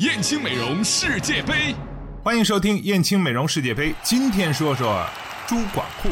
燕青美容世界杯，欢迎收听燕青美容世界杯。今天说说朱广库。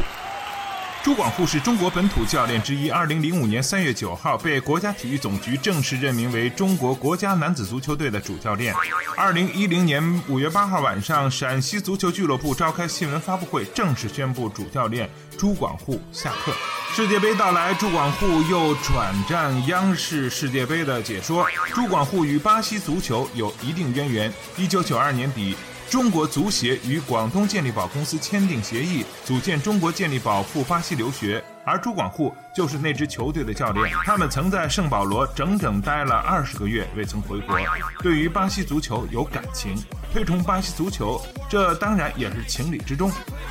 朱广沪是中国本土教练之一。二零零五年三月九号，被国家体育总局正式任命为中国国家男子足球队的主教练。二零一零年五月八号晚上，陕西足球俱乐部召开新闻发布会，正式宣布主教练朱广沪下课。世界杯到来，朱广沪又转战央视世界杯的解说。朱广沪与巴西足球有一定渊源。一九九二年底。中国足协与广东健力宝公司签订协议，组建中国健力宝赴巴西留学，而朱广沪就是那支球队的教练。他们曾在圣保罗整整待了二十个月，未曾回国。对于巴西足球有感情，推崇巴西足球，这当然也是情理之中。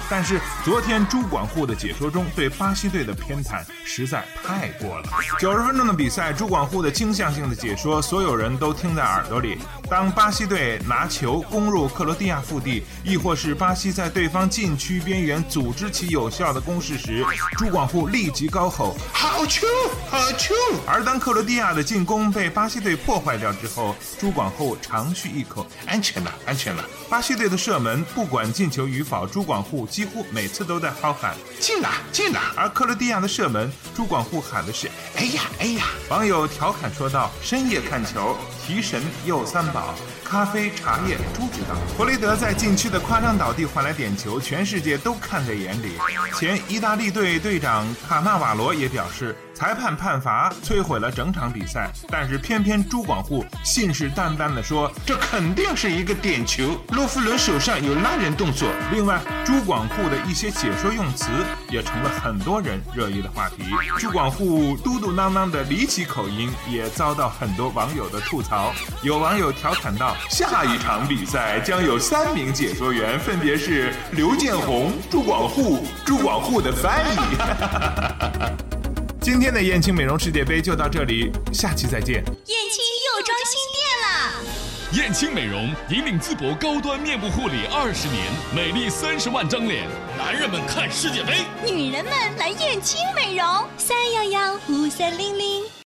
但是昨天朱广沪的解说中对巴西队的偏袒实在太过了。九十分钟的比赛，朱广沪的倾向性的解说，所有人都听在耳朵里。当巴西队拿球攻入克罗地亚腹地，亦或是巴西在对方禁区边缘组织起有效的攻势时，朱广沪立即高吼：“好球，好球！”而当克罗地亚的进攻被巴西队破坏掉之后，朱广沪长吁一口：“安全了，安全了。”巴西队的射门不管进球与否，朱广沪几乎每次都在高喊：“进了，进了！”而克罗地亚的射门，朱广沪喊的是：“哎呀，哎呀！”网友调侃说道：“深夜看球，提神又三宝。”咖啡、茶叶，猪指导。弗雷德在禁区的夸张倒地换来点球，全世界都看在眼里。前意大利队队长卡纳瓦罗也表示。裁判判罚摧毁了整场比赛，但是偏偏朱广沪信誓旦旦地说这肯定是一个点球。洛夫伦手上有拉人动作。另外，朱广沪的一些解说用词也成了很多人热议的话题。朱广沪嘟嘟囔囔的离奇口音也遭到很多网友的吐槽。有网友调侃道：“下一场比赛将有三名解说员，分别是刘建宏、朱广沪、朱广沪的翻译。”今天的燕青美容世界杯就到这里，下期再见。燕青又装新店了，燕青美容引领淄博高端面部护理二十年，美丽三十万张脸，男人们看世界杯，女人们来燕青美容，三幺幺五三零零。